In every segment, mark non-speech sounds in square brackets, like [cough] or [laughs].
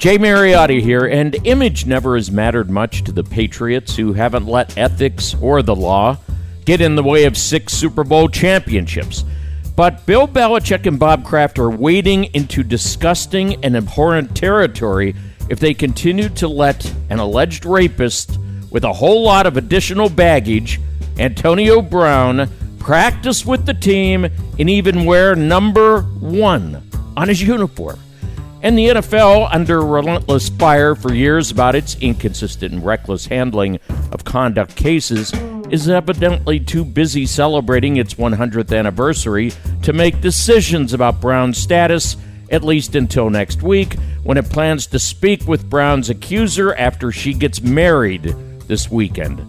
Jay Mariotti here, and image never has mattered much to the Patriots, who haven't let ethics or the law get in the way of six Super Bowl championships. But Bill Belichick and Bob Kraft are wading into disgusting and abhorrent territory if they continue to let an alleged rapist with a whole lot of additional baggage, Antonio Brown, practice with the team and even wear number one on his uniform. And the NFL, under relentless fire for years about its inconsistent and reckless handling of conduct cases, is evidently too busy celebrating its 100th anniversary to make decisions about Brown's status, at least until next week, when it plans to speak with Brown's accuser after she gets married this weekend.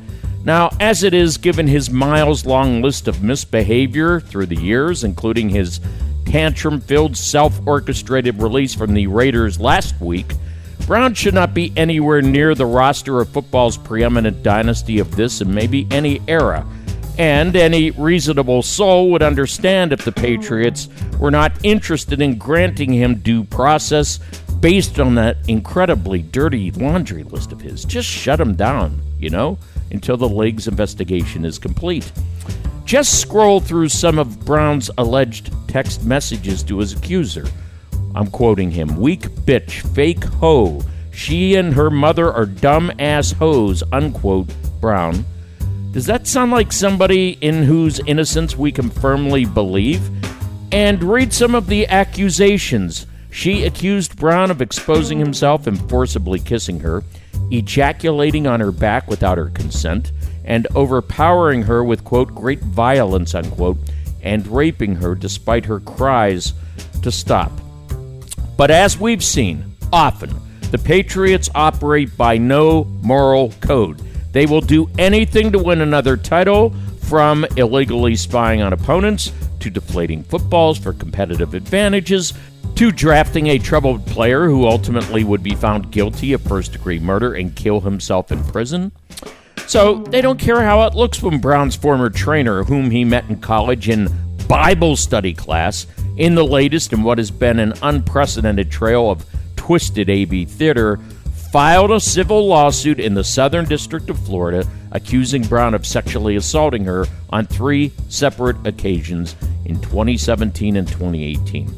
Now, as it is, given his miles long list of misbehavior through the years, including his tantrum filled, self orchestrated release from the Raiders last week, Brown should not be anywhere near the roster of football's preeminent dynasty of this and maybe any era. And any reasonable soul would understand if the Patriots were not interested in granting him due process based on that incredibly dirty laundry list of his. Just shut him down, you know, until the league's investigation is complete. Just scroll through some of Brown's alleged text messages to his accuser. I'm quoting him Weak bitch, fake hoe. She and her mother are dumb ass hoes, unquote, Brown. Does that sound like somebody in whose innocence we can firmly believe? And read some of the accusations. She accused Brown of exposing himself and forcibly kissing her, ejaculating on her back without her consent and overpowering her with, quote, great violence, unquote, and raping her despite her cries to stop. But as we've seen, often, the Patriots operate by no moral code. They will do anything to win another title, from illegally spying on opponents to deflating footballs for competitive advantages to drafting a troubled player who ultimately would be found guilty of first degree murder and kill himself in prison. So they don't care how it looks when Brown's former trainer, whom he met in college in Bible study class, in the latest in what has been an unprecedented trail of twisted AB theater, filed a civil lawsuit in the Southern District of Florida accusing Brown of sexually assaulting her on three separate occasions in 2017 and 2018.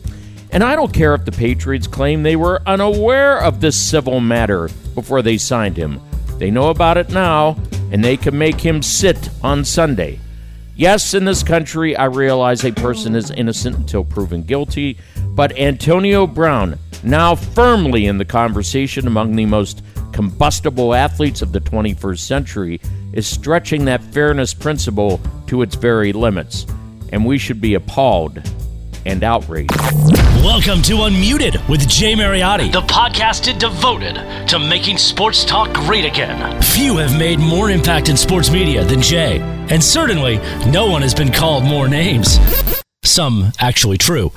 And I don't care if the Patriots claim they were unaware of this civil matter before they signed him. They know about it now, and they can make him sit on Sunday. Yes, in this country, I realize a person is innocent until proven guilty, but Antonio Brown, now firmly in the conversation among the most combustible athletes of the 21st century, is stretching that fairness principle to its very limits. And we should be appalled and outrage. Welcome to Unmuted with Jay Mariotti, the podcast devoted to making sports talk great again. Few have made more impact in sports media than Jay, and certainly no one has been called more names. Some actually true.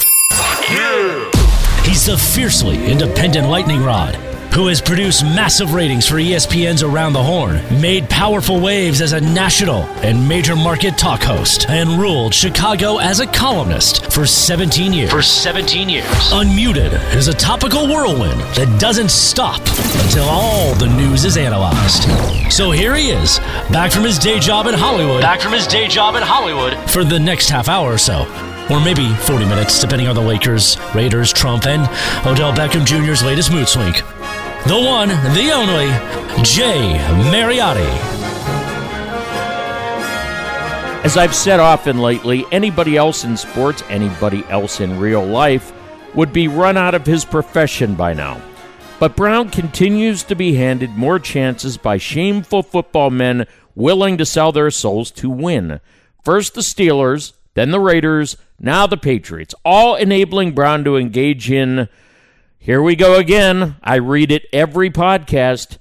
He's the fiercely independent lightning rod who has produced massive ratings for ESPN's Around the Horn, made powerful waves as a national and major market talk host, and ruled Chicago as a columnist for 17 years. For 17 years. Unmuted is a topical whirlwind that doesn't stop until all the news is analyzed. So here he is, back from his day job in Hollywood. Back from his day job in Hollywood for the next half hour or so or maybe 40 minutes, depending on the Lakers, Raiders, Trump, and Odell Beckham Jr.'s latest mood swing the one, the only, Jay Mariotti. As I've said often lately, anybody else in sports, anybody else in real life, would be run out of his profession by now. But Brown continues to be handed more chances by shameful football men willing to sell their souls to win. First the Steelers, then the Raiders, now the Patriots, all enabling Brown to engage in here we go again. I read it every podcast.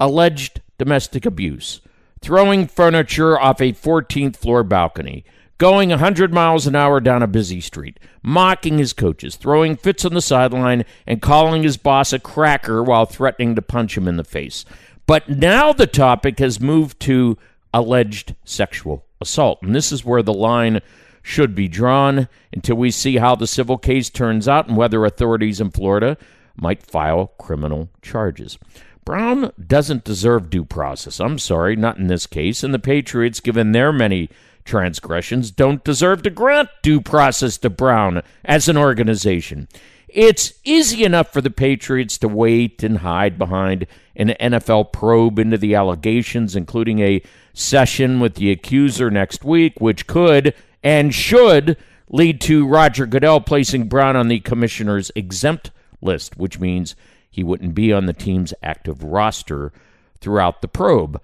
Alleged domestic abuse. Throwing furniture off a 14th floor balcony. Going 100 miles an hour down a busy street. Mocking his coaches. Throwing fits on the sideline and calling his boss a cracker while threatening to punch him in the face. But now the topic has moved to alleged sexual assault. And this is where the line should be drawn until we see how the civil case turns out and whether authorities in Florida might file criminal charges. Brown doesn't deserve due process. I'm sorry, not in this case. And the Patriots, given their many transgressions, don't deserve to grant due process to Brown as an organization. It's easy enough for the Patriots to wait and hide behind an NFL probe into the allegations, including a session with the accuser next week, which could and should lead to Roger Goodell placing Brown on the commissioner's exempt list, which means he wouldn't be on the team's active roster throughout the probe.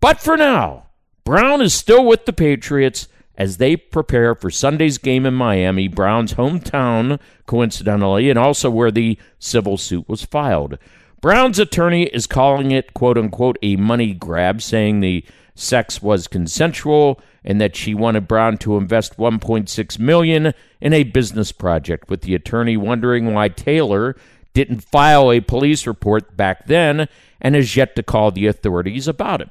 But for now, Brown is still with the Patriots as they prepare for Sunday's game in Miami, Brown's hometown, coincidentally, and also where the civil suit was filed. Brown's attorney is calling it, quote unquote, a money grab, saying the sex was consensual and that she wanted Brown to invest 1.6 million in a business project with the attorney wondering why Taylor didn't file a police report back then and has yet to call the authorities about it.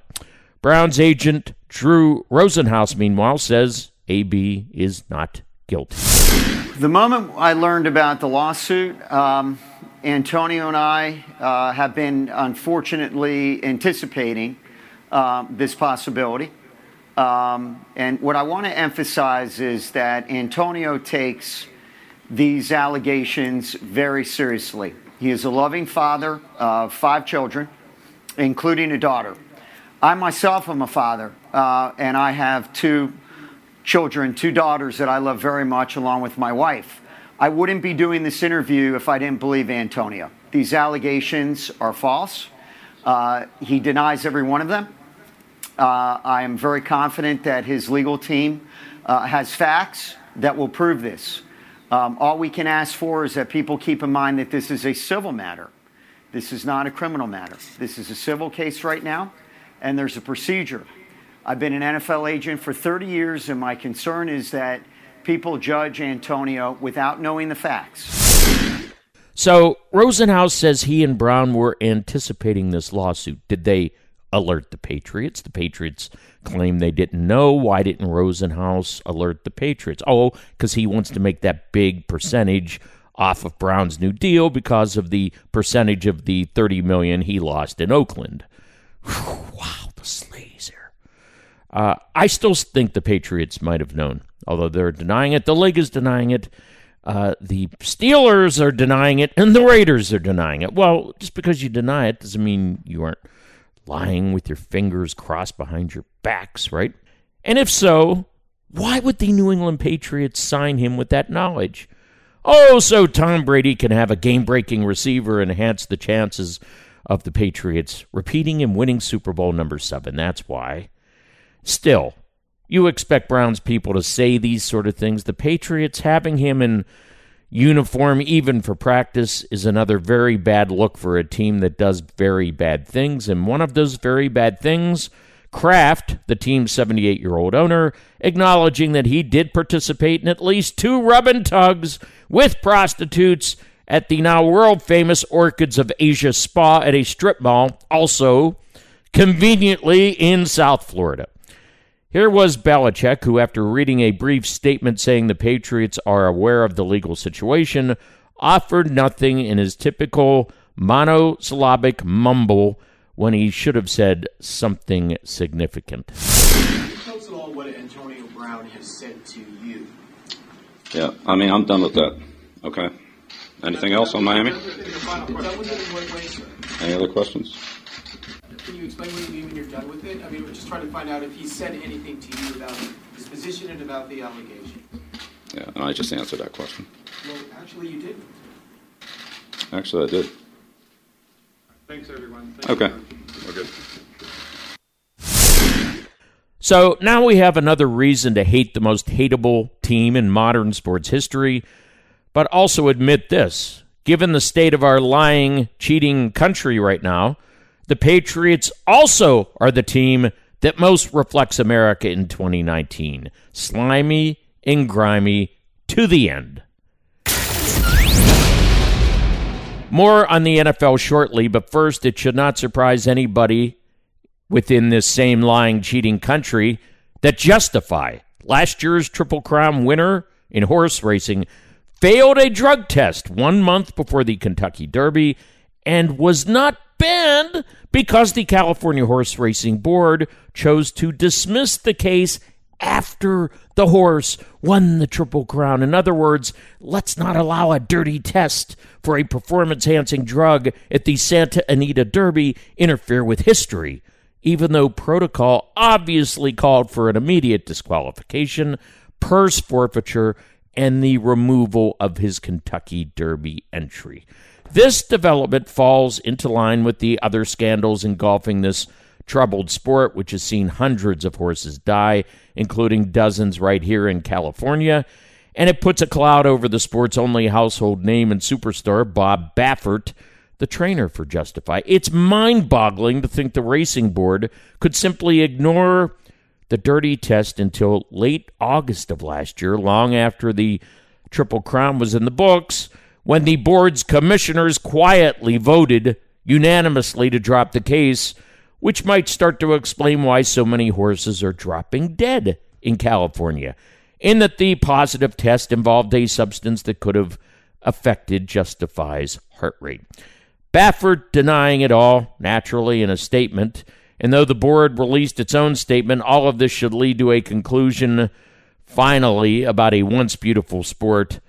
Brown's agent, Drew Rosenhaus, meanwhile, says AB is not guilty. The moment I learned about the lawsuit, um, Antonio and I uh, have been unfortunately anticipating this possibility. Um, and what I want to emphasize is that Antonio takes these allegations very seriously. He is a loving father of five children, including a daughter. I myself am a father, uh, and I have two children, two daughters that I love very much, along with my wife. I wouldn't be doing this interview if I didn't believe Antonio. These allegations are false. Uh, he denies every one of them. Uh, I am very confident that his legal team uh, has facts that will prove this. Um, all we can ask for is that people keep in mind that this is a civil matter. This is not a criminal matter. This is a civil case right now, and there's a procedure. I've been an NFL agent for 30 years, and my concern is that people judge Antonio without knowing the facts. So Rosenhaus says he and Brown were anticipating this lawsuit. Did they alert the Patriots? The Patriots claim they didn't know. Why didn't Rosenhaus alert the Patriots? Oh, because he wants to make that big percentage off of Brown's new deal because of the percentage of the 30 million he lost in Oakland. Wow, the sleaze here. Uh, I still think the Patriots might have known, although they're denying it. The league is denying it. Uh, the Steelers are denying it, and the Raiders are denying it. Well, just because you deny it doesn't mean you aren't lying with your fingers crossed behind your backs, right? And if so, why would the New England Patriots sign him with that knowledge? Oh, so Tom Brady can have a game breaking receiver and enhance the chances of the Patriots repeating and winning Super Bowl number seven. That's why. Still, you expect Browns people to say these sort of things. The Patriots having him in uniform, even for practice, is another very bad look for a team that does very bad things. And one of those very bad things, Kraft, the team's 78 year old owner, acknowledging that he did participate in at least two rub and tugs with prostitutes at the now world famous Orchids of Asia Spa at a strip mall, also conveniently in South Florida. Here was Belichick, who, after reading a brief statement saying the Patriots are aware of the legal situation, offered nothing in his typical monosyllabic mumble when he should have said something significant. Tell us all what Antonio Brown has said to you. Yeah, I mean, I'm done with that. Okay. Anything else on Miami? Any other questions? Can you explain what you mean when you're done with it? I mean, we're just trying to find out if he said anything to you about his position and about the allegation. Yeah, and I just answered that question. Well, actually, you did. Actually, I did. Thanks, everyone. Thanks Okay. We're good. So now we have another reason to hate the most hateable team in modern sports history, but also admit this. Given the state of our lying, cheating country right now, the Patriots also are the team that most reflects America in 2019. Slimy and grimy to the end. More on the NFL shortly, but first, it should not surprise anybody within this same lying, cheating country that Justify last year's Triple Crown winner in horse racing failed a drug test one month before the Kentucky Derby and was not banned because the California Horse Racing Board chose to dismiss the case after the horse won the Triple Crown. In other words, let's not allow a dirty test for a performance enhancing drug at the Santa Anita Derby interfere with history, even though protocol obviously called for an immediate disqualification, purse forfeiture, and the removal of his Kentucky Derby entry. This development falls into line with the other scandals engulfing this troubled sport, which has seen hundreds of horses die, including dozens right here in California. And it puts a cloud over the sport's only household name and superstar, Bob Baffert, the trainer for Justify. It's mind boggling to think the racing board could simply ignore the dirty test until late August of last year, long after the Triple Crown was in the books, when the board's commissioners quietly voted unanimously to drop the case, which might start to explain why so many horses are dropping dead in California, in that the positive test involved a substance that could have affected Justify's heart rate. Baffert denying it all, naturally, in a statement. And though the board released its own statement, all of this should lead to a conclusion, finally, about a once beautiful sport.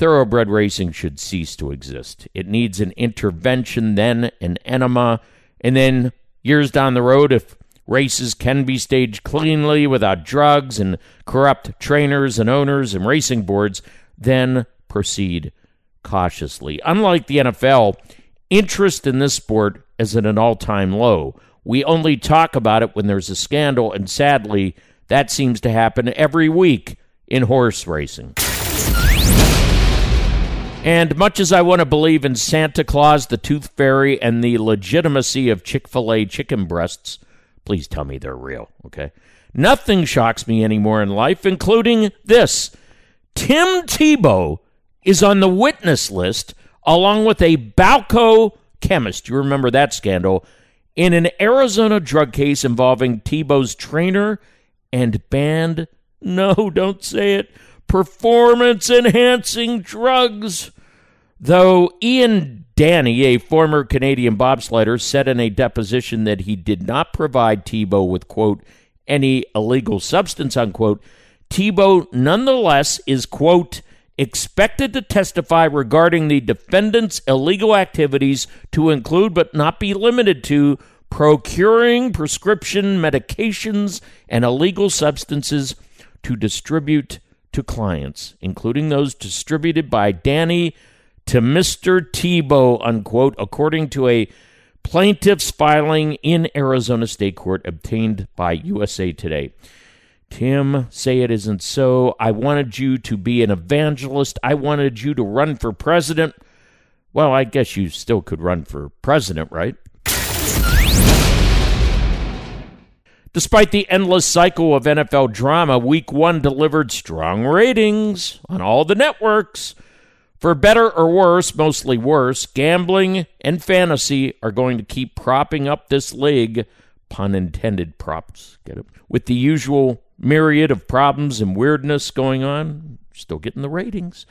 Thoroughbred racing should cease to exist. It needs an intervention, then an enema, and then years down the road, if races can be staged cleanly without drugs and corrupt trainers and owners and racing boards, then proceed cautiously. Unlike the NFL, interest in this sport is at an all time low. We only talk about it when there's a scandal, and sadly, that seems to happen every week in horse racing. And much as I want to believe in Santa Claus, the Tooth Fairy, and the legitimacy of Chick fil A chicken breasts, please tell me they're real, okay? Nothing shocks me anymore in life, including this Tim Tebow is on the witness list along with a Balco chemist. You remember that scandal in an Arizona drug case involving Tebow's trainer and banned, no, don't say it, performance enhancing drugs. Though Ian Danney, a former Canadian bobsledder, said in a deposition that he did not provide Tebow with, quote, any illegal substance, unquote, Tebow nonetheless is, quote, expected to testify regarding the defendant's illegal activities to include but not be limited to procuring prescription medications and illegal substances to distribute to clients, including those distributed by Danney to Mr. Tebow, unquote, according to a plaintiff's filing in Arizona State Court obtained by USA Today. Tim, say it isn't so. I wanted you to be an evangelist. I wanted you to run for president. Well, I guess you still could run for president, right? Despite the endless cycle of NFL drama, week one delivered strong ratings on all the networks. For better or worse, mostly worse, gambling and fantasy are going to keep propping up this league. Pun intended, props. Get it? With the usual myriad of problems and weirdness going on, still getting the ratings.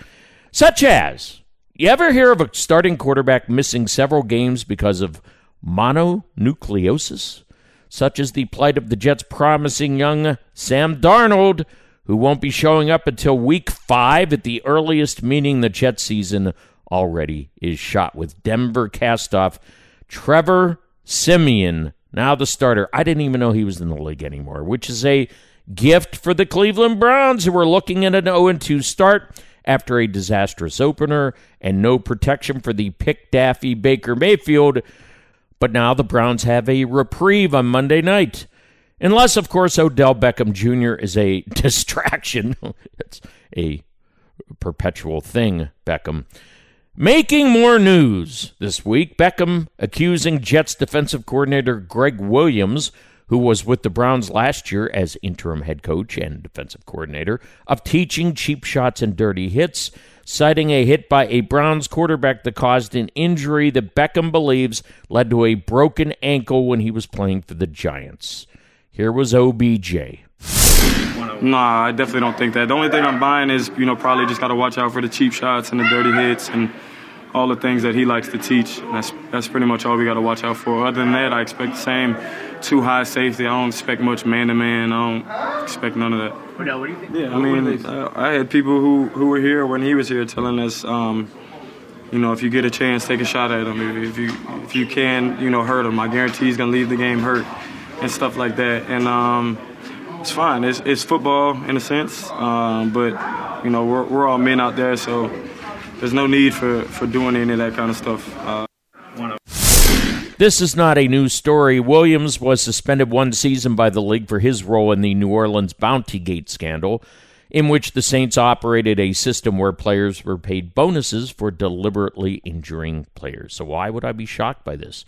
Such as, you ever hear of a starting quarterback missing several games because of mononucleosis? Such as the plight of the Jets' promising young Sam Darnold, who won't be showing up until week five at the earliest, meaning the Jets season already is shot with Denver castoff Trevor Siemian, now the starter. I didn't even know he was in the league anymore, which is a gift for the Cleveland Browns, who are looking at an 0 2 start after a disastrous opener and no protection for the pick Daffy Baker Mayfield. But now the Browns have a reprieve on Monday night. Unless, of course, Odell Beckham Jr. is a [laughs] distraction. [laughs] it's a perpetual thing, Beckham. Making more news this week, Beckham accusing Jets defensive coordinator Gregg Williams who was with the Browns last year as interim head coach and defensive coordinator, of teaching cheap shots and dirty hits, citing a hit by a Browns quarterback that caused an injury that Beckham believes led to a broken ankle when he was playing for the Giants. Here was OBJ. Nah, I definitely don't think that. The only thing I'm buying is, you know, probably just got to watch out for the cheap shots and the dirty hits and all the things that he likes to teach. That's that's pretty much all we got to watch out for. Other than that, I expect the same. Too high safety. I don't expect much man to man. I don't expect none of that. Now, what do you think? Yeah, I mean, uh, I had people who, who were here when he was here telling us, um, you know, if you get a chance, take a shot at him. If, if you if you can, you know, hurt him. I guarantee he's gonna leave the game hurt and stuff like that. And um, it's fine. It's, it's football in a sense, um, but you know, we're we're all men out there, so there's no need for, for doing any of that kind of stuff. Uh, This is not a news story. Williams was suspended one season by the league for his role in the New Orleans Bounty Gate scandal, in which the Saints operated a system where players were paid bonuses for deliberately injuring players. So, why would I be shocked by this?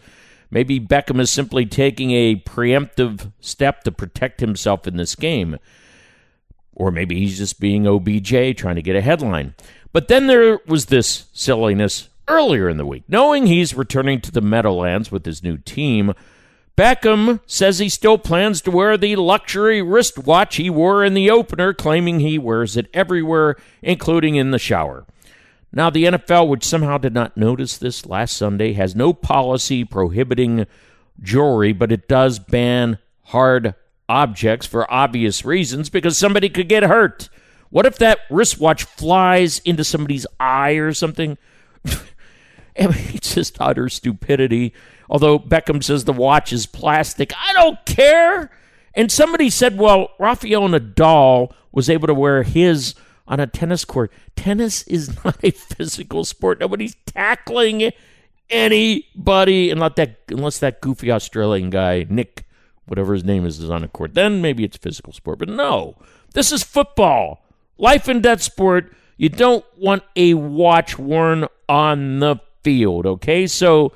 Maybe Beckham is simply taking a preemptive step to protect himself in this game. Or maybe he's just being OBJ trying to get a headline. But then there was this silliness earlier in the week. Knowing he's returning to the Meadowlands with his new team, Beckham says he still plans to wear the luxury wristwatch he wore in the opener, claiming he wears it everywhere, including in the shower. Now, the NFL, which somehow did not notice this last Sunday, has no policy prohibiting jewelry, but it does ban hard objects for obvious reasons because somebody could get hurt. What if that wristwatch flies into somebody's eye or something? [laughs] I mean, it's just utter stupidity. Although Beckham says the watch is plastic, I don't care. And somebody said, well, Rafael Nadal was able to wear his on a tennis court. Tennis is [laughs] not a physical sport. Nobody's tackling anybody unless that unless that goofy Australian guy, Nick, whatever his name is, is on a court. Then maybe it's a physical sport. But no, this is football. Life and death sport. You don't want a watch worn on the field, okay? So,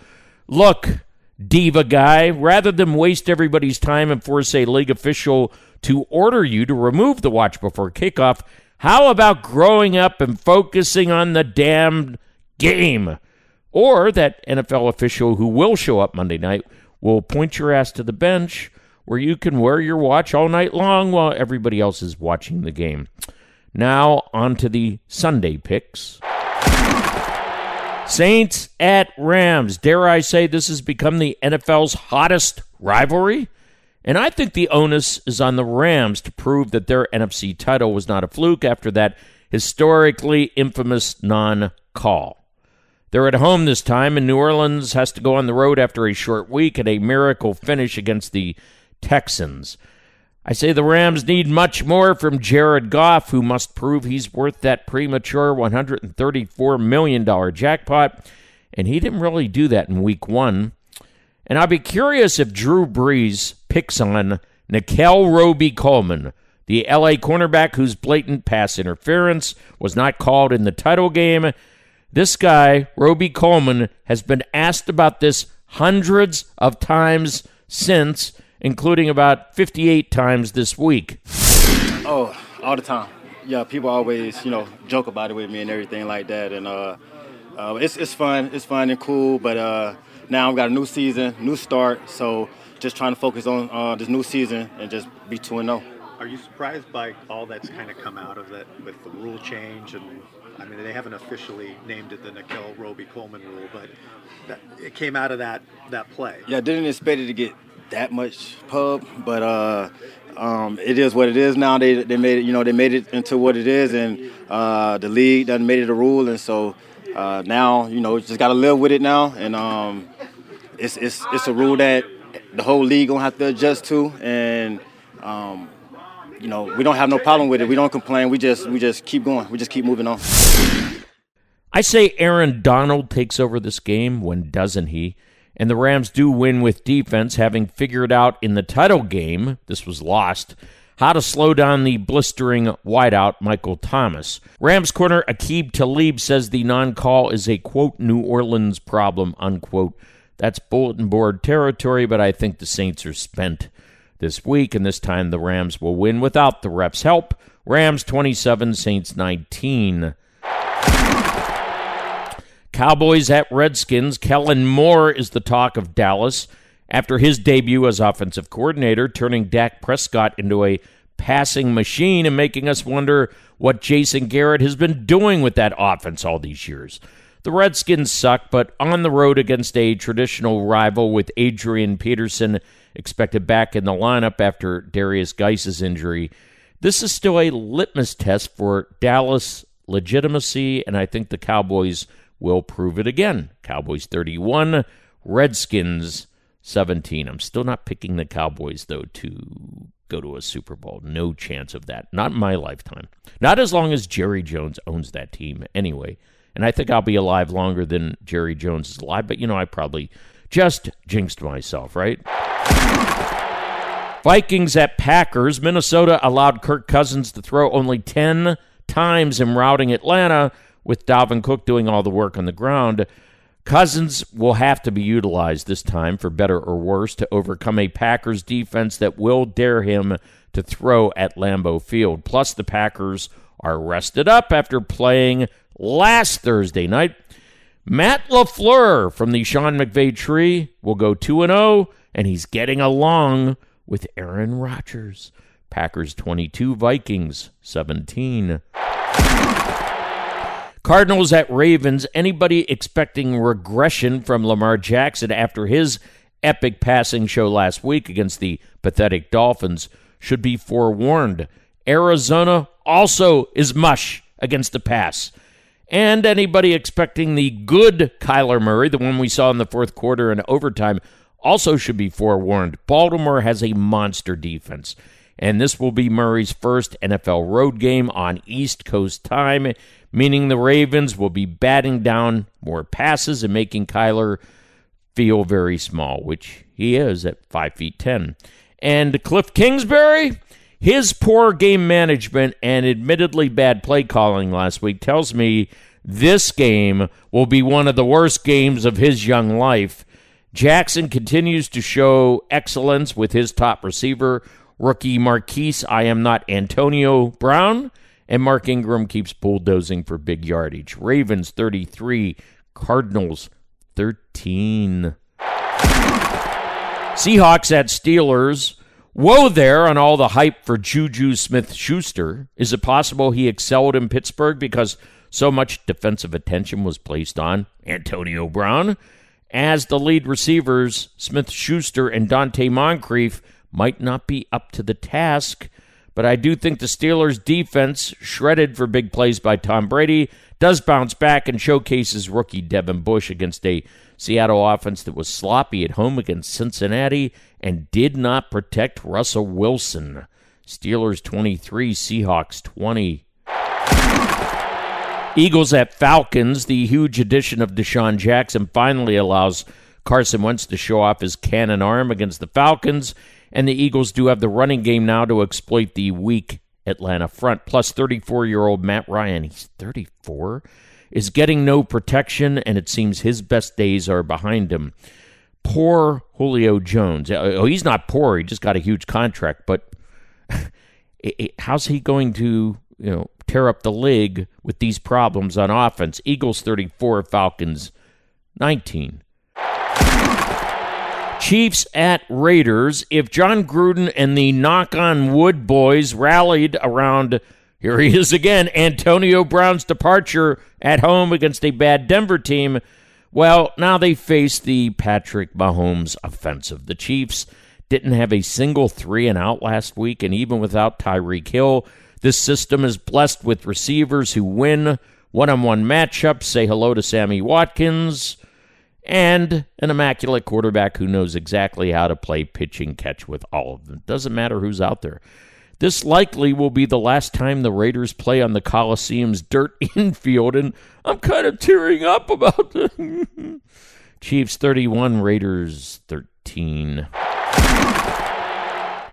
look, diva guy, rather than waste everybody's time and force a league official to order you to remove the watch before kickoff, how about growing up and focusing on the damn game? Or that NFL official who will show up Monday night will point your ass to the bench where you can wear your watch all night long while everybody else is watching the game. Now, on to the Sunday picks. Saints at Rams. Dare I say this has become the NFL's hottest rivalry? And I think the onus is on the Rams to prove that their NFC title was not a fluke after that historically infamous non call. They're at home this time, and New Orleans has to go on the road after a short week and a miracle finish against the Texans. I say the Rams need much more from Jared Goff, who must prove he's worth that premature $134 million jackpot, and he didn't really do that in week one. And I'd be curious if Drew Brees picks on Nickell Robey-Coleman, the LA cornerback whose blatant pass interference was not called in the title game. This guy, Robey Coleman, has been asked about this hundreds of times since including about 58 times this week. Oh, all the time. Yeah, people always, you know, joke about it with me and everything like that. And uh, uh, it's, it's fun. It's fun and cool. But uh, now I've got a new season, new start. So just trying to focus on uh, this new season and just be 2 0. Are you surprised by all that's kind of come out of that with the rule change? And I mean, they haven't officially named it the Nickell Robey-Coleman rule, but that, it came out of that, that play. Yeah, didn't expect it to get that much pub, but uh, um, it is what it is now. They they made it, you know, they made it into what it is, and uh, the league done made it a rule, and so uh, now you know just got to live with it now, and um, it's it's it's a rule that the whole league gonna have to adjust to, and um, you know we don't have no problem with it. We don't complain. We just we just keep going. We just keep moving on. I say Aaron Donald takes over this game. When doesn't he? And the Rams do win with defense, having figured out in the title game, this was lost, how to slow down the blistering wideout Michael Thomas. Rams corner Aqib Talib says the non call is a quote New Orleans problem, unquote. That's bulletin board territory, but I think the Saints are spent this week, and this time the Rams will win without the refs' help. Rams 27, Saints 19. Cowboys at Redskins. Kellen Moore is the talk of Dallas after his debut as offensive coordinator, turning Dak Prescott into a passing machine and making us wonder what Jason Garrett has been doing with that offense all these years. The Redskins suck, but on the road against a traditional rival with Adrian Peterson expected back in the lineup after Darius Guice's injury, this is still a litmus test for Dallas legitimacy, and I think the Cowboys will prove it again. Cowboys 31, Redskins 17. I'm still not picking the Cowboys, though, to go to a Super Bowl. No chance of that. Not in my lifetime. Not as long as Jerry Jones owns that team, anyway. And I think I'll be alive longer than Jerry Jones is alive, but you know, I probably just jinxed myself, right? Vikings at Packers. Minnesota allowed Kirk Cousins to throw only 10 times in routing Atlanta, with Dalvin Cook doing all the work on the ground. Cousins will have to be utilized this time, for better or worse, to overcome a Packers defense that will dare him to throw at Lambeau Field. Plus, the Packers are rested up after playing last Thursday night. Matt LaFleur from the Sean McVay tree will go 2 0, and he's getting along with Aaron Rodgers. Packers 22, Vikings 17. Cardinals at Ravens. Anybody expecting regression from Lamar Jackson after his epic passing show last week against the pathetic Dolphins should be forewarned. Arizona also is mush against the pass. And anybody expecting the good Kyler Murray, the one we saw in the fourth quarter and overtime, also should be forewarned. Baltimore has a monster defense, and this will be Murray's first NFL road game on East Coast time meaning the Ravens will be batting down more passes and making Kyler feel very small, which he is at 5 feet 10. And Cliff Kingsbury, his poor game management and admittedly bad play calling last week tells me this game will be one of the worst games of his young life. Jackson continues to show excellence with his top receiver, rookie Marquise I am not Antonio Brown and Mark Ingram keeps bulldozing for big yardage. Ravens 33, Cardinals 13. Seahawks at Steelers. Whoa there on all the hype for Juju Smith Schuster. Is it possible he excelled in Pittsburgh because so much defensive attention was placed on Antonio Brown? As the lead receivers, Smith Schuster and Donte Moncrief might not be up to the task but I do think the Steelers' defense, shredded for big plays by Tom Brady, does bounce back and showcases rookie Devin Bush against a Seattle offense that was sloppy at home against Cincinnati and did not protect Russell Wilson. Steelers 23, Seahawks 20. Eagles at Falcons. The huge addition of DeSean Jackson finally allows Carson Wentz to show off his cannon arm against the Falcons and the Eagles do have the running game now to exploit the weak Atlanta front. Plus, 34 year old Matt Ryan, he's 34, is getting no protection, and it seems his best days are behind him. Poor Julio Jones. Uh, oh, he's not poor, he just got a huge contract, but [laughs] how's he going to, you know, tear up the league with these problems on offense? Eagles 34, Falcons 19. Chiefs at Raiders. If Jon Gruden and the knock on wood boys rallied around, here he is again, Antonio Brown's departure at home against a bad Denver team, well, now they face the Patrick Mahomes offensive. The Chiefs didn't have a single three and out last week, and even without Tyreek Hill, this system is blessed with receivers who win one on one matchups. Say hello to Sammy Watkins and an immaculate quarterback who knows exactly how to play pitching catch with all of them. Doesn't matter who's out there. This likely will be the last time the Raiders play on the Coliseum's dirt [laughs] infield, and I'm kind of tearing up about the [laughs] Chiefs 31, Raiders 13.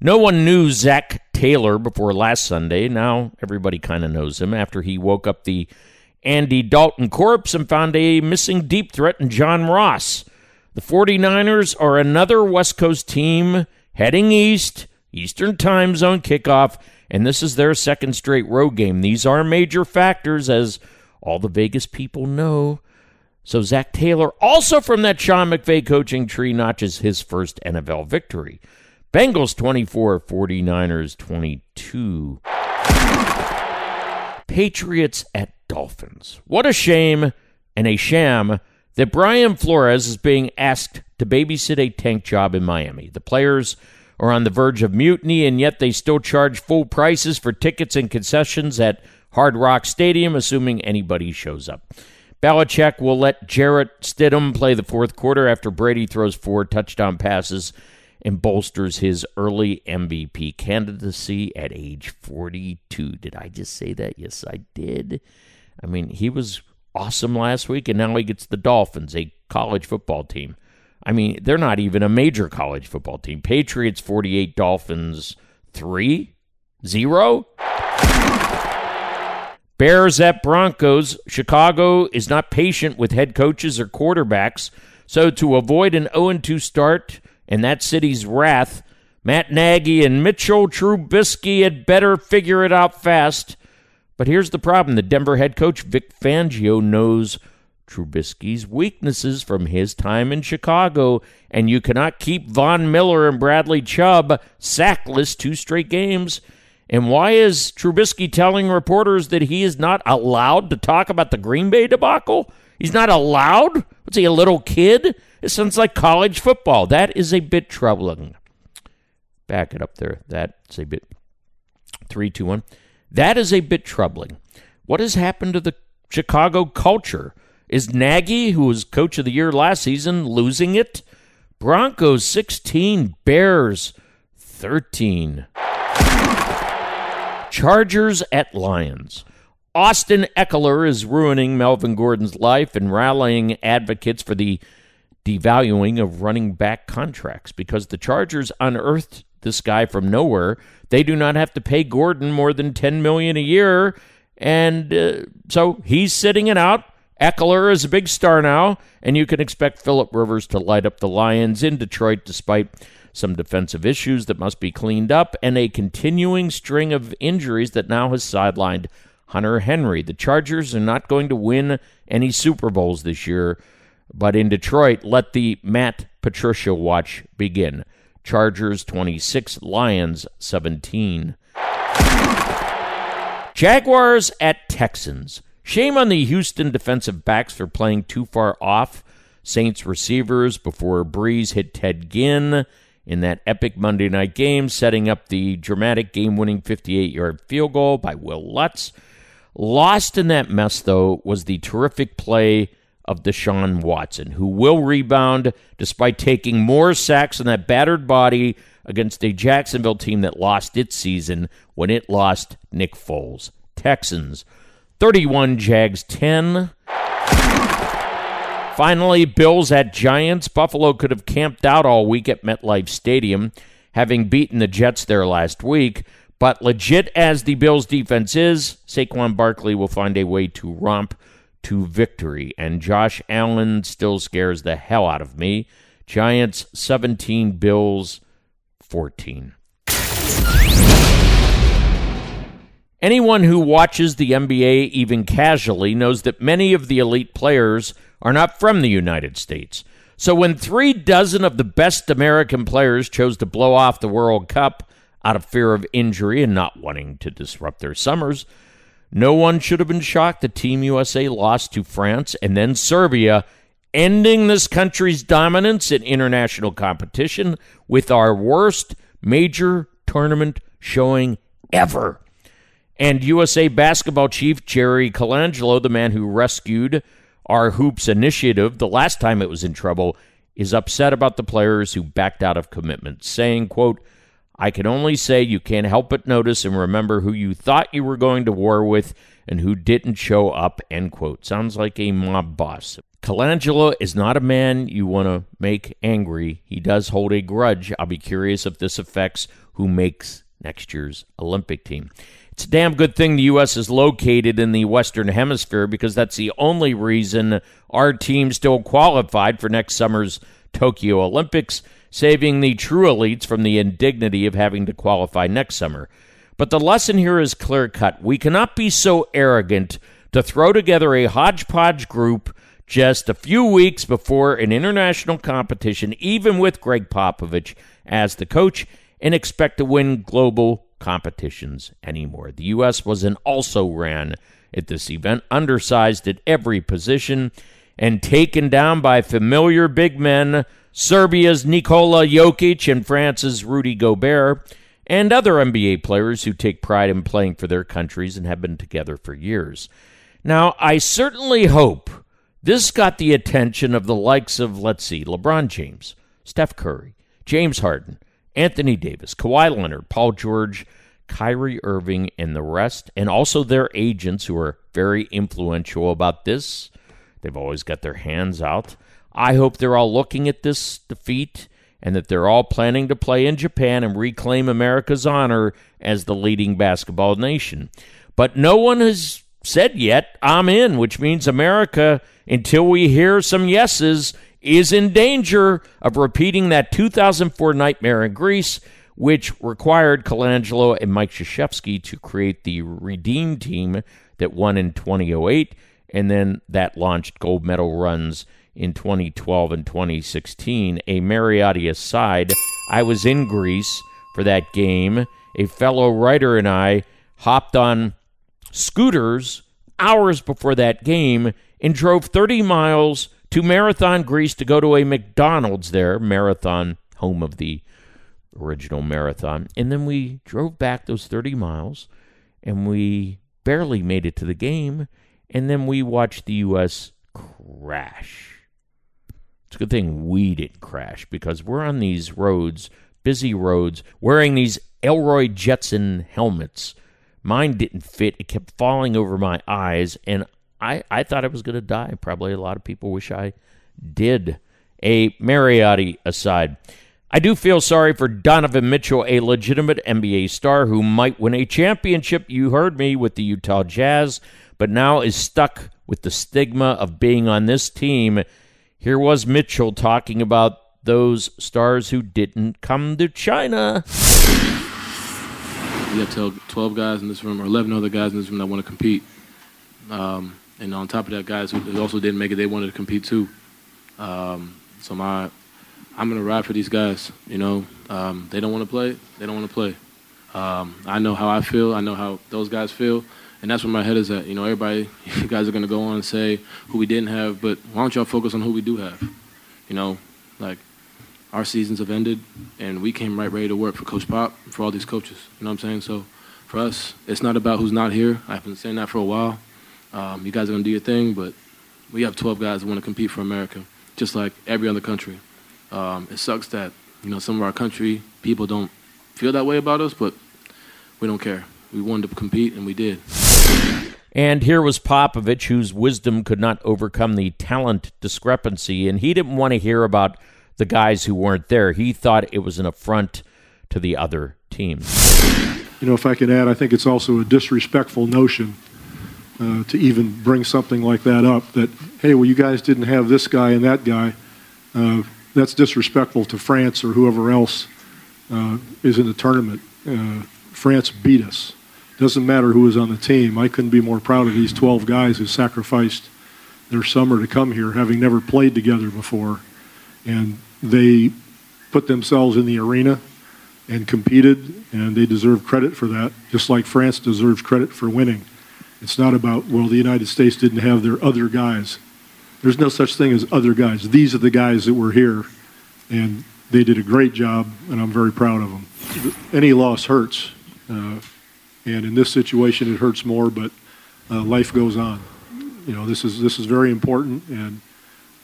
No one knew Zac Taylor before last Sunday. Now everybody kind of knows him after he woke up the Andy Dalton corpse and found a missing deep threat in John Ross. The 49ers are another West Coast team heading east, Eastern time zone kickoff, and this is their second straight road game. These are major factors, as all the Vegas people know. So Zac Taylor, also from that Sean McVay coaching tree, notches his first NFL victory. Bengals 24, 49ers 22. Patriots at Dolphins. What a shame and a sham that Brian Flores is being asked to babysit a tank job in Miami. The players are on the verge of mutiny, and yet they still charge full prices for tickets and concessions at Hard Rock Stadium, assuming anybody shows up. Belichick will let Jarrett Stidham play the fourth quarter after Brady throws four touchdown passes and bolsters his early MVP candidacy at age 42. Did I just say that? Yes, I did. I mean, he was awesome last week, and now he gets the Dolphins, a college football team. I mean, they're not even a major college football team. Patriots 48, Dolphins 3, 0. Bears at Broncos. Chicago is not patient with head coaches or quarterbacks. So, to avoid an 0 2 start, and that city's wrath, Matt Nagy and Mitchell Trubisky had better figure it out fast. But here's the problem the Denver head coach, Vic Fangio, knows Trubisky's weaknesses from his time in Chicago, and you cannot keep Von Miller and Bradley Chubb sackless two straight games. And why is Trubisky telling reporters that he is not allowed to talk about the Green Bay debacle? He's not allowed? What's he, a little kid? It sounds like college football. That is a bit troubling. Back it up there. That's a bit. Three, two, one. That is a bit troubling. What has happened to the Chicago culture? Is Nagy, who was coach of the year last season, losing it? Broncos 16, Bears 13. Chargers at Lions. Austin Ekeler is ruining Melvin Gordon's life and rallying advocates for the devaluing of running back contracts because the Chargers unearthed this guy from nowhere. They do not have to pay Gordon more than 10 million a year and uh, so he's sitting it out. Ekeler is a big star now, and you can expect Philip Rivers to light up the Lions in Detroit despite some defensive issues that must be cleaned up and a continuing string of injuries that now has sidelined Hunter Henry. The Chargers are not going to win any Super Bowls this year, but in Detroit, let the Matt Patricia watch begin. Chargers 26, Lions 17. Jaguars at Texans. Shame on the Houston defensive backs for playing too far off Saints receivers before Brees hit Ted Ginn in that epic Monday night game, setting up the dramatic game winning 58 yard field goal by Wil Lutz. Lost in that mess, though, was the terrific play of Deshaun Watson, who will rebound despite taking more sacks on that battered body against a Jacksonville team that lost its season when it lost Nick Foles. Texans 31, Jags 10. Finally, Bills at Giants. Buffalo could have camped out all week at MetLife Stadium, having beaten the Jets there last week. But legit as the Bills' defense is, Saquon Barkley will find a way to romp to victory. And Josh Allen still scares the hell out of me. Giants 17, Bills 14. Anyone who watches the NBA even casually knows that many of the elite players are not from the United States. So when three dozen of the best American players chose to blow off the World Cup out of fear of injury and not wanting to disrupt their summers, no one should have been shocked that Team USA lost to France and then Serbia, ending this country's dominance in international competition with our worst major tournament showing ever. And USA basketball chief Jerry Colangelo, the man who rescued our Hoops initiative the last time it was in trouble, is upset about the players who backed out of commitments, saying, quote, I can only say you can't help but notice and remember who you thought you were going to war with and who didn't show up, end quote. Sounds like a mob boss. Colangelo is not a man you want to make angry. He does hold a grudge. I'll be curious if this affects who makes next year's Olympic team. It's a damn good thing the U.S. is located in the Western Hemisphere because that's the only reason our team still qualified for next summer's Tokyo Olympics, saving the true elites from the indignity of having to qualify next summer. But the lesson here is clear cut. We cannot be so arrogant to throw together a hodgepodge group just a few weeks before an international competition, even with Gregg Popovich as the coach, and expect to win global competitions anymore. The U.S. was an also ran at this event, undersized at every position, and taken down by familiar big men Serbia's Nikola Jokic and France's Rudy Gobert, and other NBA players who take pride in playing for their countries and have been together for years. Now, I certainly hope this got the attention of the likes of, let's see, LeBron James, Steph Curry, James Harden, Anthony Davis, Kawhi Leonard, Paul George, Kyrie Irving, and the rest, and also their agents who are very influential about this. They've always got their hands out. I hope they're all looking at this defeat and that they're all planning to play in Japan and reclaim America's honor as the leading basketball nation. But no one has said yet, I'm in, which means America, until we hear some yeses, is in danger of repeating that 2004 nightmare in Greece, which required Colangelo and Mike Krzyzewski to create the Redeem team that won in 2008, and then that launched gold medal runs in 2012 and 2016. A Mariotti aside, I was in Greece for that game. A fellow writer and I hopped on scooters hours before that game and drove 30 miles to Marathon, Greece to go to a McDonald's there, Marathon, home of the original Marathon. And then we drove back those 30 miles and we barely made it to the game. And then we watched the U.S. crash it's a good thing we didn't crash because we're on these roads, busy roads, wearing these Elroy Jetson helmets. Mine didn't fit. It kept falling over my eyes, and I, I thought I was going to die. Probably a lot of people wish I did. A Mariotti aside. I do feel sorry for Donovan Mitchell, a legitimate NBA star who might win a championship. You heard me with the Utah Jazz, but now is stuck with the stigma of being on this team here was Mitchell talking about those stars who didn't come to China. You got 12 guys in this room, or 11 other guys in this room that want to compete. Um, and on top of that, guys who also didn't make it, they wanted to compete too. Um, so my, I'm gonna ride for these guys. You know, um, they don't want to play. They don't want to play. Um, I know how I feel. I know how those guys feel and that's where my head is at. You know, everybody, [laughs] you guys are to go on and say who we didn't have, but why don't y'all focus on who we do have? You know, like our seasons have ended, and we came right ready to work for Coach Pop, for all these coaches. You know what I'm saying? So for us, it's not about who's not here. I've been saying that for a while. Um, you guys are to do your thing, but we have 12 guys that want to compete for America, just like every other country. Um, it sucks that you know some of our country people don't feel that way about us, but we don't care. We wanted to compete, and we did. And here was Popovich, whose wisdom could not overcome the talent discrepancy, and he didn't want to hear about the guys who weren't there. He thought it was an affront to the other teams. You know, if I can add, I think it's also a disrespectful notion uh, to even bring something like that up. That hey, well, you guys didn't have this guy and that guy. Uh, that's disrespectful to France or whoever else uh, is in the tournament. Uh, France beat us. Doesn't matter who was on the team. I couldn't be more proud of these 12 guys who sacrificed their summer to come here, having never played together before. And they put themselves in the arena and competed, and they deserve credit for that, just like France deserves credit for winning. It's not about, well, the United States didn't have their other guys. There's no such thing as other guys. These are the guys that were here, and they did a great job, and I'm very proud of them. Any loss hurts. Uh, and in this situation, it hurts more, but uh, life goes on. You know, this is this is very important, and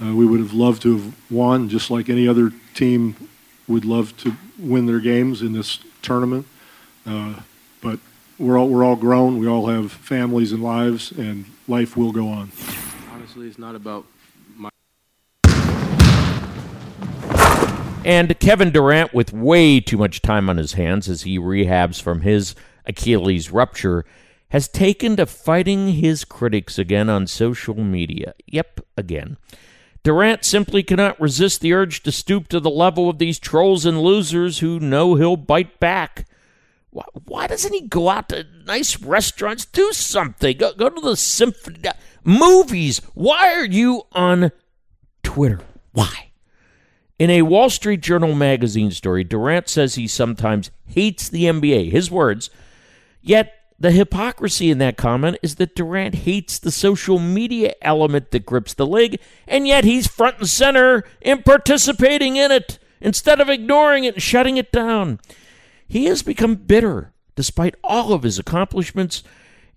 uh, we would have loved to have won, just like any other team would love to win their games in this tournament. Uh, but we're all we're all grown. We all have families and lives, and life will go on. Honestly, it's not about my. And Kevin Durant, with way too much time on his hands as he rehabs from his Achilles rupture, has taken to fighting his critics again on social media. Yep, again. Durant simply cannot resist the urge to stoop to the level of these trolls and losers who know he'll bite back. Why, why doesn't he go out to nice restaurants, do something? Go, go to the symphony, uh, movies. Why are you on Twitter? Why? In a Wall Street Journal magazine story, Durant says he sometimes hates the NBA. His words. Yet the hypocrisy in that comment is that Durant hates the social media element that grips the league, and yet he's front and center in participating in it instead of ignoring it and shutting it down. He has become bitter despite all of his accomplishments.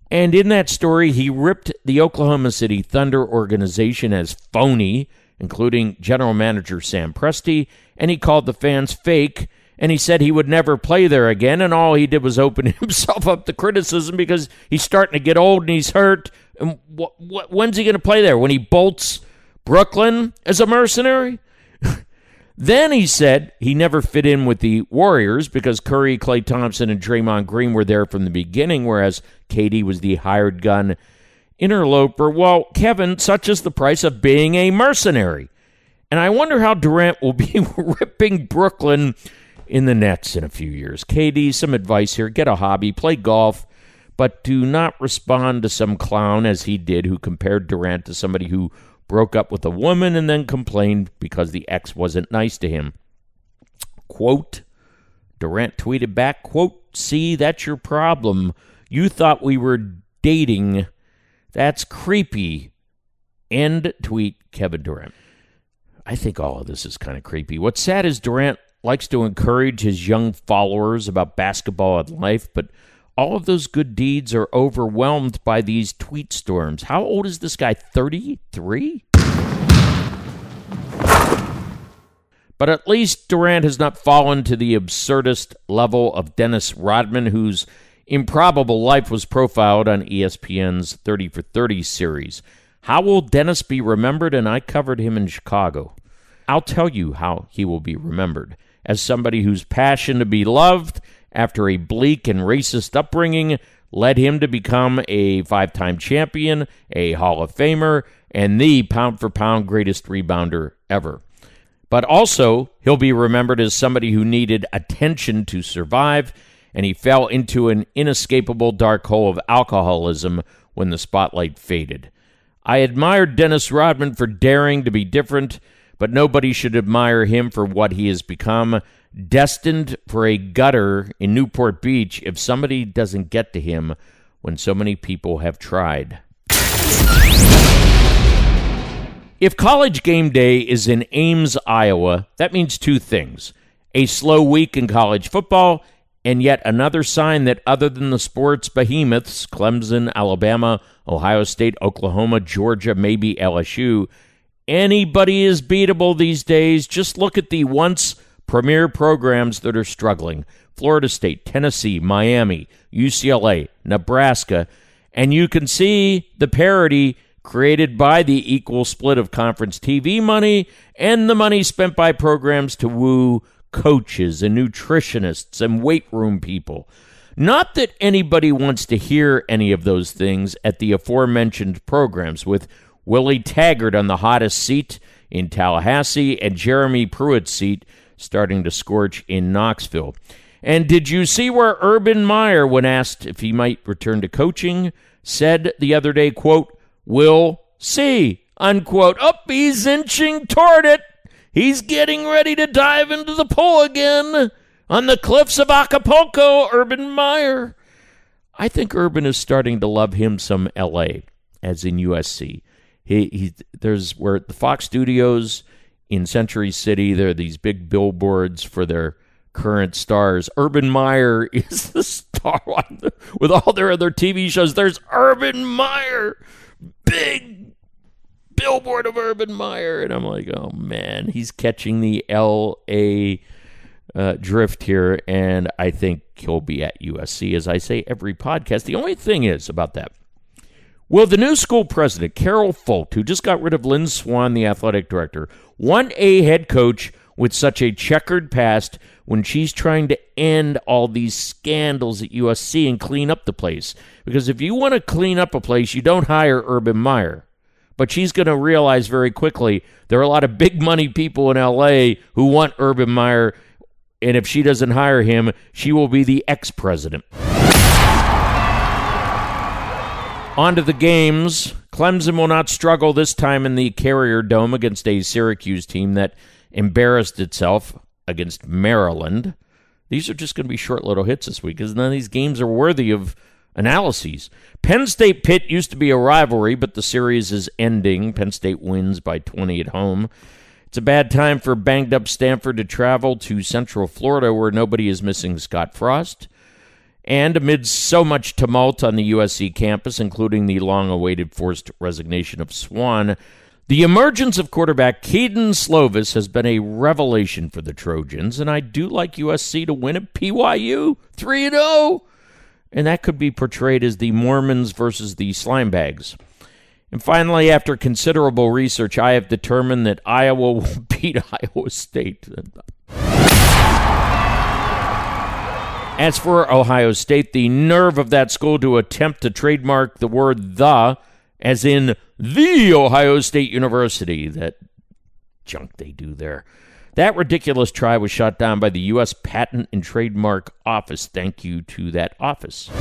And in that story, he ripped the Oklahoma City Thunder organization as phony, including general manager Sam Presti, and he called the fans fake. And he said he would never play there again, and all he did was open [laughs] himself up to criticism because he's starting to get old and he's hurt. And wh- wh- when's he going to play there? When he bolts Brooklyn as a mercenary? [laughs] Then he said he never fit in with the Warriors because Curry, Klay Thompson, and Draymond Green were there from the beginning, whereas KD was the hired gun interloper. Well, Kevin, such is the price of being a mercenary. And I wonder how Durant will be [laughs] ripping Brooklyn in the Nets in a few years. KD, some advice here get a hobby, play golf, but do not respond to some clown as he did who compared Durant to somebody who broke up with a woman and then complained because the ex wasn't nice to him. Quote, Durant tweeted back, quote, see, that's your problem. You thought we were dating. That's creepy. End tweet, Kevin Durant. I think all of this is kind of creepy. What's sad is Durant likes to encourage his young followers about basketball and life, but all of those good deeds are overwhelmed by these tweet storms. How old is this guy? 33? But at least Durant has not fallen to the absurdist level of Dennis Rodman, whose improbable life was profiled on ESPN's 30 for 30 series. How will Dennis be remembered? And I covered him in Chicago. I'll tell you how he will be remembered as somebody whose passion to be loved after a bleak and racist upbringing led him to become a five time champion, a Hall of Famer, and the pound for pound greatest rebounder ever. But also, he'll be remembered as somebody who needed attention to survive, and he fell into an inescapable dark hole of alcoholism when the spotlight faded. I admired Dennis Rodman for daring to be different, but nobody should admire him for what he has become destined for a gutter in Newport Beach if somebody doesn't get to him when so many people have tried. If college game day is in Ames, Iowa, that means two things a slow week in college football, and yet another sign that other than the sports behemoths, Clemson, Alabama, Ohio State, Oklahoma, Georgia, maybe LSU, anybody is beatable these days. Just look at the once premier programs that are struggling Florida State, Tennessee, Miami, UCLA, Nebraska, and you can see the parity created by the equal split of conference TV money and the money spent by programs to woo coaches and nutritionists and weight room people. Not that anybody wants to hear any of those things at the aforementioned programs, with Willie Taggart on the hottest seat in Tallahassee and Jeremy Pruitt's seat starting to scorch in Knoxville. And did you see where Urban Meyer, when asked if he might return to coaching, said the other day, quote, We'll see, unquote. Up, oh, he's inching toward it. He's getting ready to dive into the pool again on the cliffs of Acapulco, Urban Meyer. I think Urban is starting to love him some L.A., as in USC. He, he there's where the Fox Studios in Century City, there are these big billboards for their current stars. Urban Meyer [laughs] is the star with all their other TV shows. There's Urban Meyer big billboard of Urban Meyer. And I'm like, oh man, he's catching the LA uh, drift here. And I think he'll be at USC, as I say every podcast. The only thing is about that. Will the new school president, Carol Folt, who just got rid of Lynn Swann, the athletic director, want a head coach with such a checkered past when she's trying to end all these scandals at USC and clean up the place. Because if you want to clean up a place, you don't hire Urban Meyer. But she's going to realize very quickly there are a lot of big money people in LA who want Urban Meyer. And if she doesn't hire him, she will be the ex president. On to the games. Clemson will not struggle this time in the Carrier Dome against a Syracuse team that embarrassed itself against Maryland. These are just going to be short little hits this week because none of these games are worthy of analyses. Penn State Pitt used to be a rivalry, but the series is ending. Penn State wins by 20 at home. It's a bad time for banged up Stanford to travel to Central Florida where nobody is missing Scott Frost. And amid so much tumult on the USC campus, including the long awaited forced resignation of Swann, the emergence of quarterback Kedon Slovis has been a revelation for the Trojans, and I do like USC to win at BYU 3 0. And that could be portrayed as the Mormons versus the Slimebags. And finally, after considerable research, I have determined that Iowa [laughs] will beat Iowa State. As for Ohio State, the nerve of that school to attempt to trademark the word the, as in the Ohio State University, that junk they do there. That ridiculous try was shot down by the U.S. Patent and Trademark Office. Thank you to that office.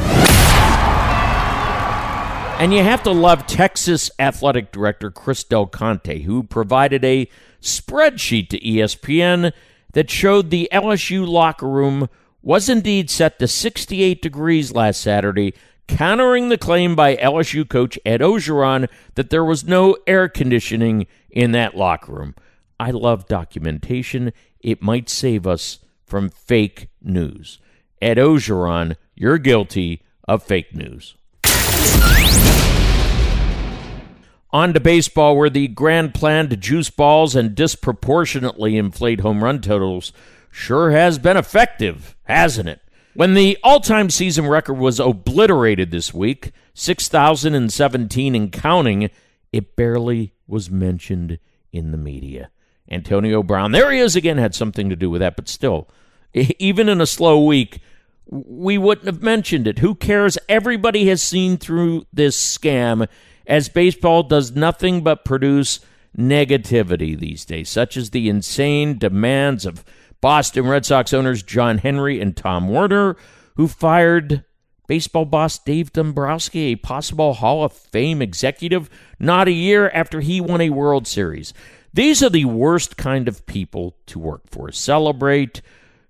And you have to love Texas Athletic Director Chris Del Conte, who provided a spreadsheet to ESPN that showed the LSU locker room was indeed set to 68 degrees last Saturday, countering the claim by LSU coach Ed Orgeron that there was no air conditioning in that locker room. I love documentation. It might save us from fake news. Ed Orgeron, you're guilty of fake news. On to baseball, where the grand plan to juice balls and disproportionately inflate home run totals sure has been effective, hasn't it? When the all time season record was obliterated this week, 6,017 and counting, it barely was mentioned in the media. Antonio Brown, there he is again, had something to do with that, but still, even in a slow week, we wouldn't have mentioned it. Who cares? Everybody has seen through this scam as baseball does nothing but produce negativity these days, such as the insane demands of Boston Red Sox owners John Henry and Tom Werner, who fired baseball boss Dave Dombrowski, a possible Hall of Fame executive, not a year after he won a World Series. These are the worst kind of people to work for. Celebrate,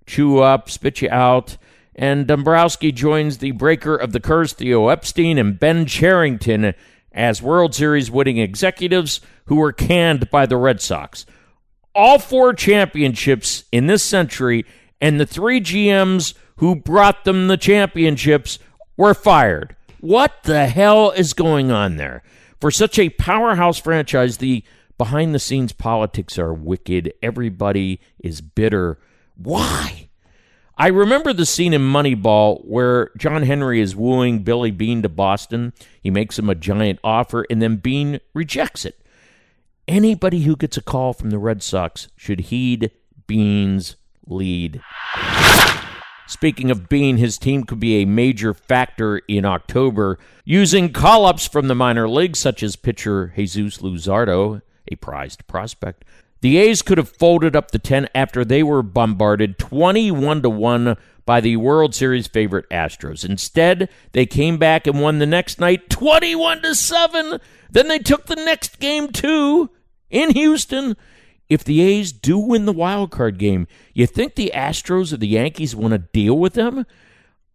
chew up, spit you out. And Dombrowski joins the breaker of the curse, Theo Epstein and Ben Cherington, as World Series winning executives who were canned by the Red Sox all four championships in this century, and the three GMs who brought them the championships were fired. What the hell is going on there? For such a powerhouse franchise, the behind the scenes politics are wicked. Everybody is bitter. Why? I remember the scene in Moneyball where John Henry is wooing Billy Beane to Boston. He makes him a giant offer, and then Beane rejects it. Anybody who gets a call from the Red Sox should heed Beane's lead. Speaking of Beane, his team could be a major factor in October using call ups from the minor leagues, such as pitcher Jesus Luzardo, a prized prospect. The A's could have folded up the 10 after they were bombarded 21 to 1 by the World Series favorite Astros. Instead, they came back and won the next night 21 to 7 then they took the next game too in Houston. If the A's do win the wild card game, you think the Astros or the Yankees want to deal with them?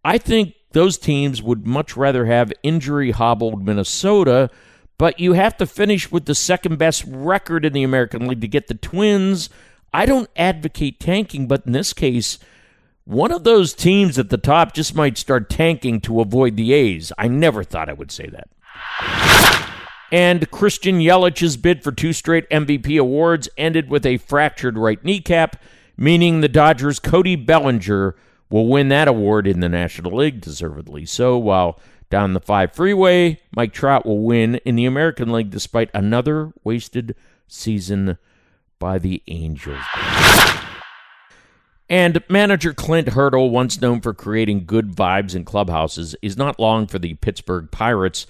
I think those teams would much rather have injury hobbled Minnesota, but you have to finish with the second best record in the American League to get the Twins. I don't advocate tanking, but in this case, one of those teams at the top just might start tanking to avoid the A's. I never thought I would say that. And Christian Yelich's bid for two straight MVP awards ended with a fractured right kneecap, meaning the Dodgers' Cody Bellinger will win that award in the National League, deservedly so, while down the 5 freeway, Mike Trout will win in the American League despite another wasted season by the Angels. And manager Clint Hurdle, once known for creating good vibes in clubhouses, is not long for the Pittsburgh Pirates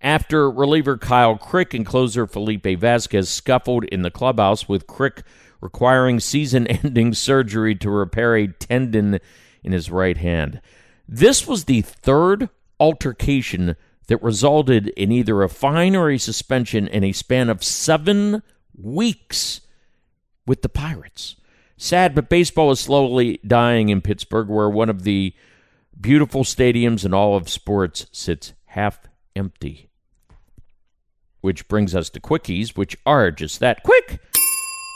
after reliever Kyle Crick and closer Felipe Vasquez scuffled in the clubhouse, with Crick requiring season ending [laughs] surgery to repair a tendon in his right hand. This was the third altercation that resulted in either a fine or a suspension in a span of seven weeks with the Pirates. Sad, but baseball is slowly dying in Pittsburgh, where one of the beautiful stadiums in all of sports sits half empty. Which brings us to quickies, which are just that quick.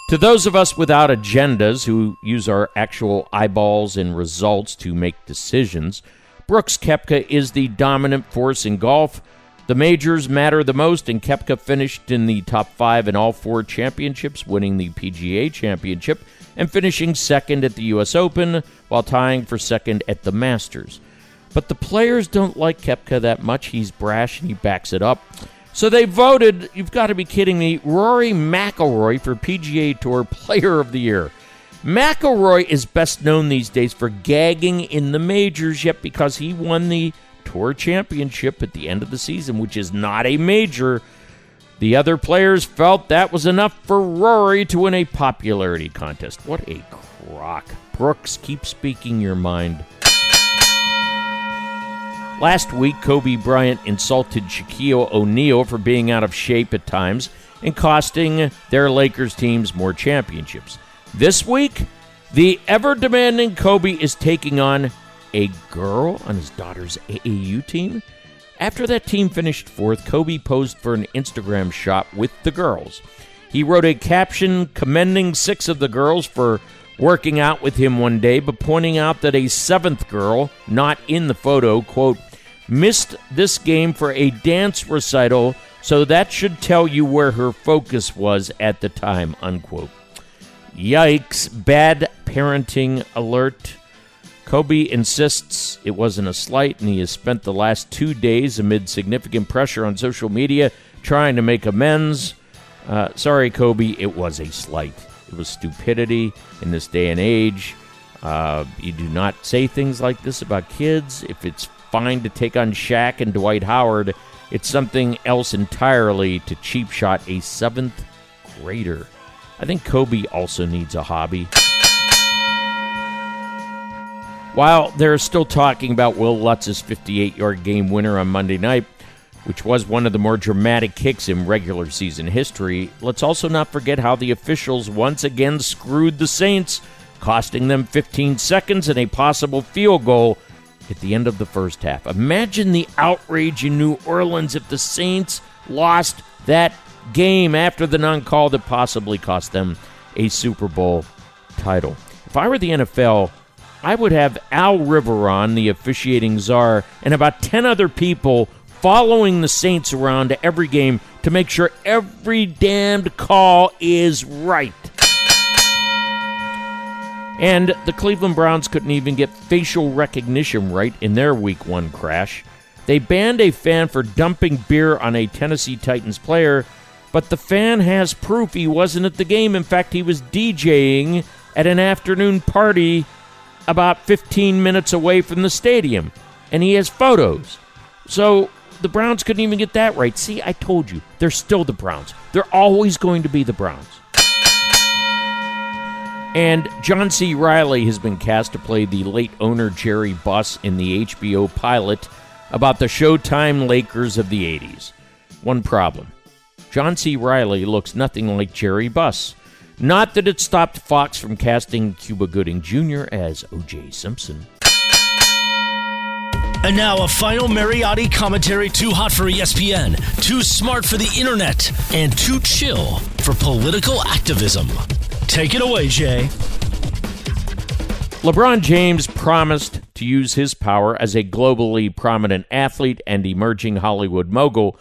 To those of us without agendas who use our actual eyeballs and results to make decisions, Brooks Koepka is the dominant force in golf. The majors matter the most, and Koepka finished in the top five in all four championships, winning the PGA Championship and finishing second at the U.S. Open while tying for second at the Masters. But the players don't like Koepka that much. He's brash and he backs it up. So they voted, you've got to be kidding me, Rory McIlroy for PGA Tour Player of the Year. McIlroy is best known these days for gagging in the majors, yet because he won the Tour Championship at the end of the season, which is not a major, the other players felt that was enough for Rory to win a popularity contest. What a crock. Brooks, keep speaking your mind. Last week, Kobe Bryant insulted Shaquille O'Neal for being out of shape at times and costing their Lakers teams more championships. This week, the ever demanding Kobe is taking on a girl on his daughter's AAU team. After that team finished fourth, Kobe posed for an Instagram shot with the girls. He wrote a caption commending six of the girls for working out with him one day, but pointing out that a seventh girl, not in the photo, quote, missed this game for a dance recital, so that should tell you where her focus was at the time, unquote. Yikes, bad parenting alert. Kobe insists it wasn't a slight, and he has spent the last two days amid significant pressure on social media trying to make amends. Uh, sorry, Kobe, it was a slight. It was stupidity in this day and age. Uh, you do not say things like this about kids. If it's fine to take on Shaq and Dwight Howard. It's something else entirely to cheap shot a seventh grader. I think Kobe also needs a hobby. While they're still talking about Wil Lutz's 58 yard game winner on Monday night, which was one of the more dramatic kicks in regular season history, let's also not forget how the officials once again screwed the Saints, costing them 15 seconds and a possible field goal at the end of the first half. Imagine the outrage in New Orleans if the Saints lost that game after the non call that possibly cost them a Super Bowl title. If I were the NFL, I would have Al Riveron, the officiating czar, and about 10 other people following the Saints around to every game to make sure every damned call is right. And the Cleveland Browns couldn't even get facial recognition right in their week one crash. They banned a fan for dumping beer on a Tennessee Titans player, but the fan has proof he wasn't at the game. In fact, he was DJing at an afternoon party about 15 minutes away from the stadium, and he has photos. So the Browns couldn't even get that right. See, I told you, they're still the Browns. They're always going to be the Browns. And John C. Reilly has been cast to play the late owner Jerry Buss in the HBO pilot about the Showtime Lakers of the 80s. One problem John C. Reilly looks nothing like Jerry Buss. Not that it stopped Fox from casting Cuba Gooding Jr. as O.J. Simpson. And now a final Mariotti commentary too hot for ESPN, too smart for the internet, and too chill for political activism. Take it away, Jay. LeBron James promised to use his power as a globally prominent athlete and emerging Hollywood mogul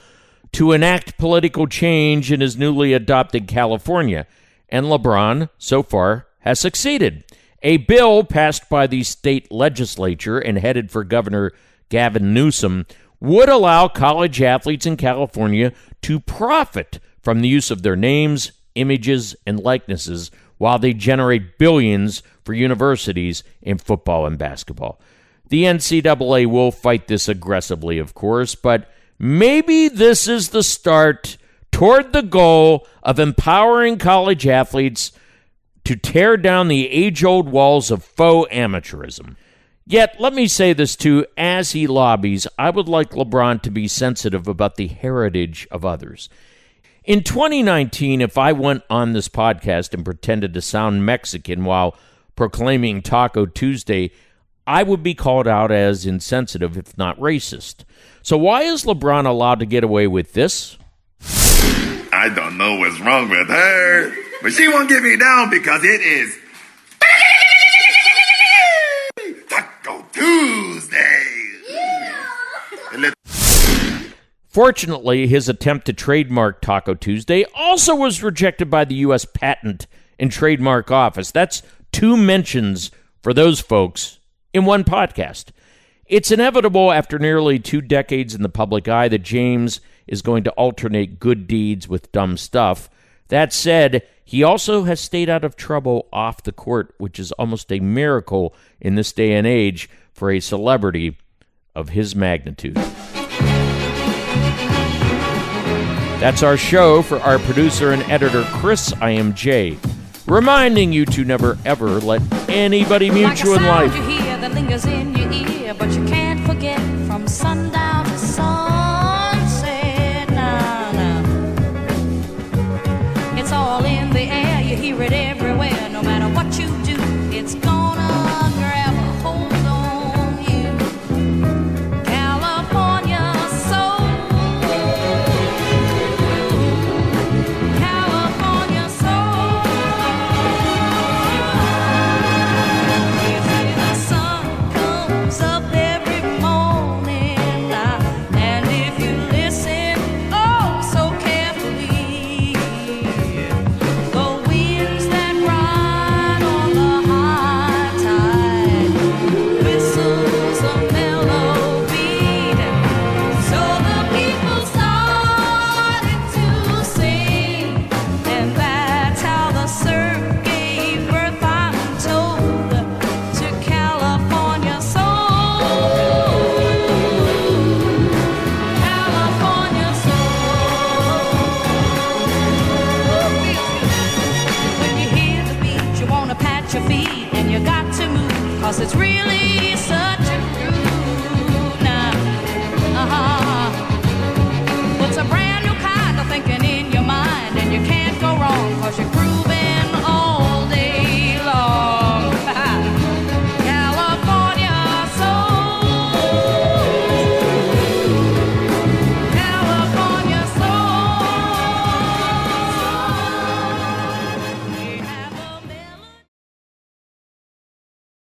to enact political change in his newly adopted California, and LeBron, so far, has succeeded. A bill passed by the state legislature and headed for Governor Gavin Newsom would allow college athletes in California to profit from the use of their names, images, and likenesses while they generate billions for universities in football and basketball. The NCAA will fight this aggressively, of course, but maybe this is the start toward the goal of empowering college athletes to tear down the age old walls of faux amateurism. Yet, let me say this too as he lobbies, I would like LeBron to be sensitive about the heritage of others. In 2019, if I went on this podcast and pretended to sound Mexican while proclaiming Taco Tuesday, I would be called out as insensitive, if not racist. So, why is LeBron allowed to get away with this? I don't know what's wrong with her, but she won't get me down because it is Taco Tuesday. Fortunately, his attempt to trademark Taco Tuesday also was rejected by the U.S. Patent and Trademark Office. That's two mentions for those folks in one podcast. It's inevitable after nearly two decades in the public eye that James is going to alternate good deeds with dumb stuff. That said, he also has stayed out of trouble off the court, which is almost a miracle in this day and age for a celebrity of his magnitude. That's our show for our producer and editor, Chris I am Jay, reminding you to never ever let anybody mute like you in life. you hear that lingers in your ear, but you can't forget from sundown